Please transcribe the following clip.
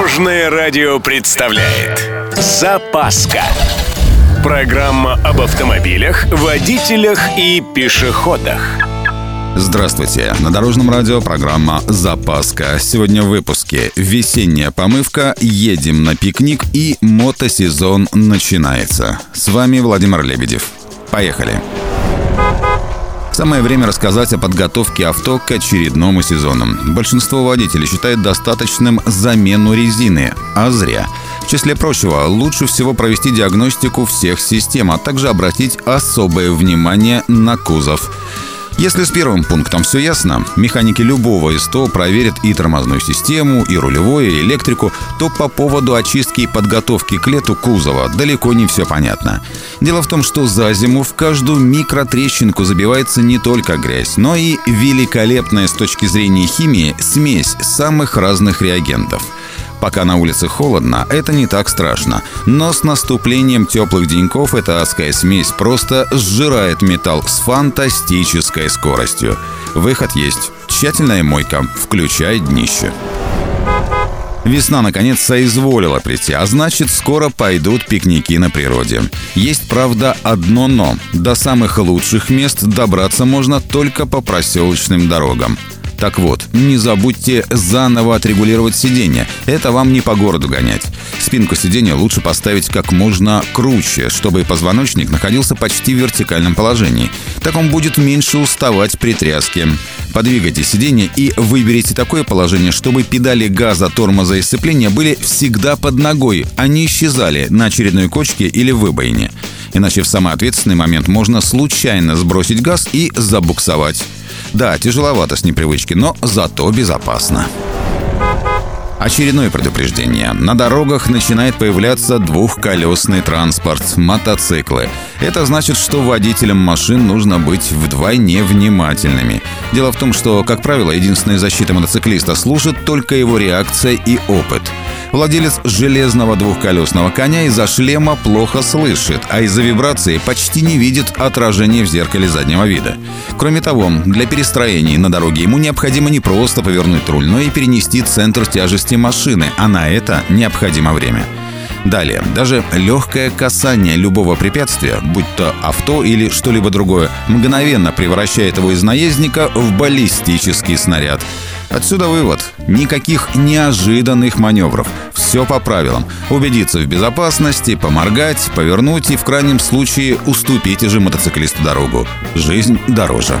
Дорожное радио представляет Запаска Программа об автомобилях, водителях и пешеходах Здравствуйте! На Дорожном радио программа «Запаска». Сегодня в выпуске «Весенняя помывка», «Едем на пикник» и «Мотосезон начинается». С вами Владимир Лебедев. Поехали! Самое время рассказать о подготовке авто к очередному сезону. Большинство водителей считает достаточным замену резины, а зря. В числе прочего, лучше всего провести диагностику всех систем, а также обратить особое внимание на кузов. Если с первым пунктом все ясно, механики любого СТО проверят и тормозную систему, и рулевое, и электрику, то по поводу очистки и подготовки к лету кузова далеко не все понятно. Дело в том, что за зиму в каждую микротрещинку забивается не только грязь, но и великолепная с точки зрения химии смесь самых разных реагентов – Пока на улице холодно, это не так страшно. Но с наступлением теплых деньков эта адская смесь просто сжирает металл с фантастической скоростью. Выход есть. Тщательная мойка. Включай днище. Весна наконец соизволила прийти, а значит скоро пойдут пикники на природе. Есть, правда, одно «но». До самых лучших мест добраться можно только по проселочным дорогам. Так вот, не забудьте заново отрегулировать сиденье. Это вам не по городу гонять. Спинку сиденья лучше поставить как можно круче, чтобы позвоночник находился почти в вертикальном положении. Так он будет меньше уставать при тряске. Подвигайте сиденье и выберите такое положение, чтобы педали газа, тормоза и сцепления были всегда под ногой, а не исчезали на очередной кочке или выбоине. Иначе в самый ответственный момент можно случайно сбросить газ и забуксовать. Да, тяжеловато с непривычки, но зато безопасно. Очередное предупреждение. На дорогах начинает появляться двухколесный транспорт – мотоциклы. Это значит, что водителям машин нужно быть вдвойне внимательными. Дело в том, что, как правило, единственная защита мотоциклиста служит только его реакция и опыт – Владелец железного двухколесного коня из-за шлема плохо слышит, а из-за вибрации почти не видит отражение в зеркале заднего вида. Кроме того, для перестроений на дороге ему необходимо не просто повернуть руль, но и перенести центр тяжести машины, а на это необходимо время. Далее, даже легкое касание любого препятствия, будь то авто или что-либо другое, мгновенно превращает его из наездника в баллистический снаряд. Отсюда вывод. Никаких неожиданных маневров. Все по правилам. Убедиться в безопасности, поморгать, повернуть и в крайнем случае уступите же мотоциклисту дорогу. Жизнь дороже.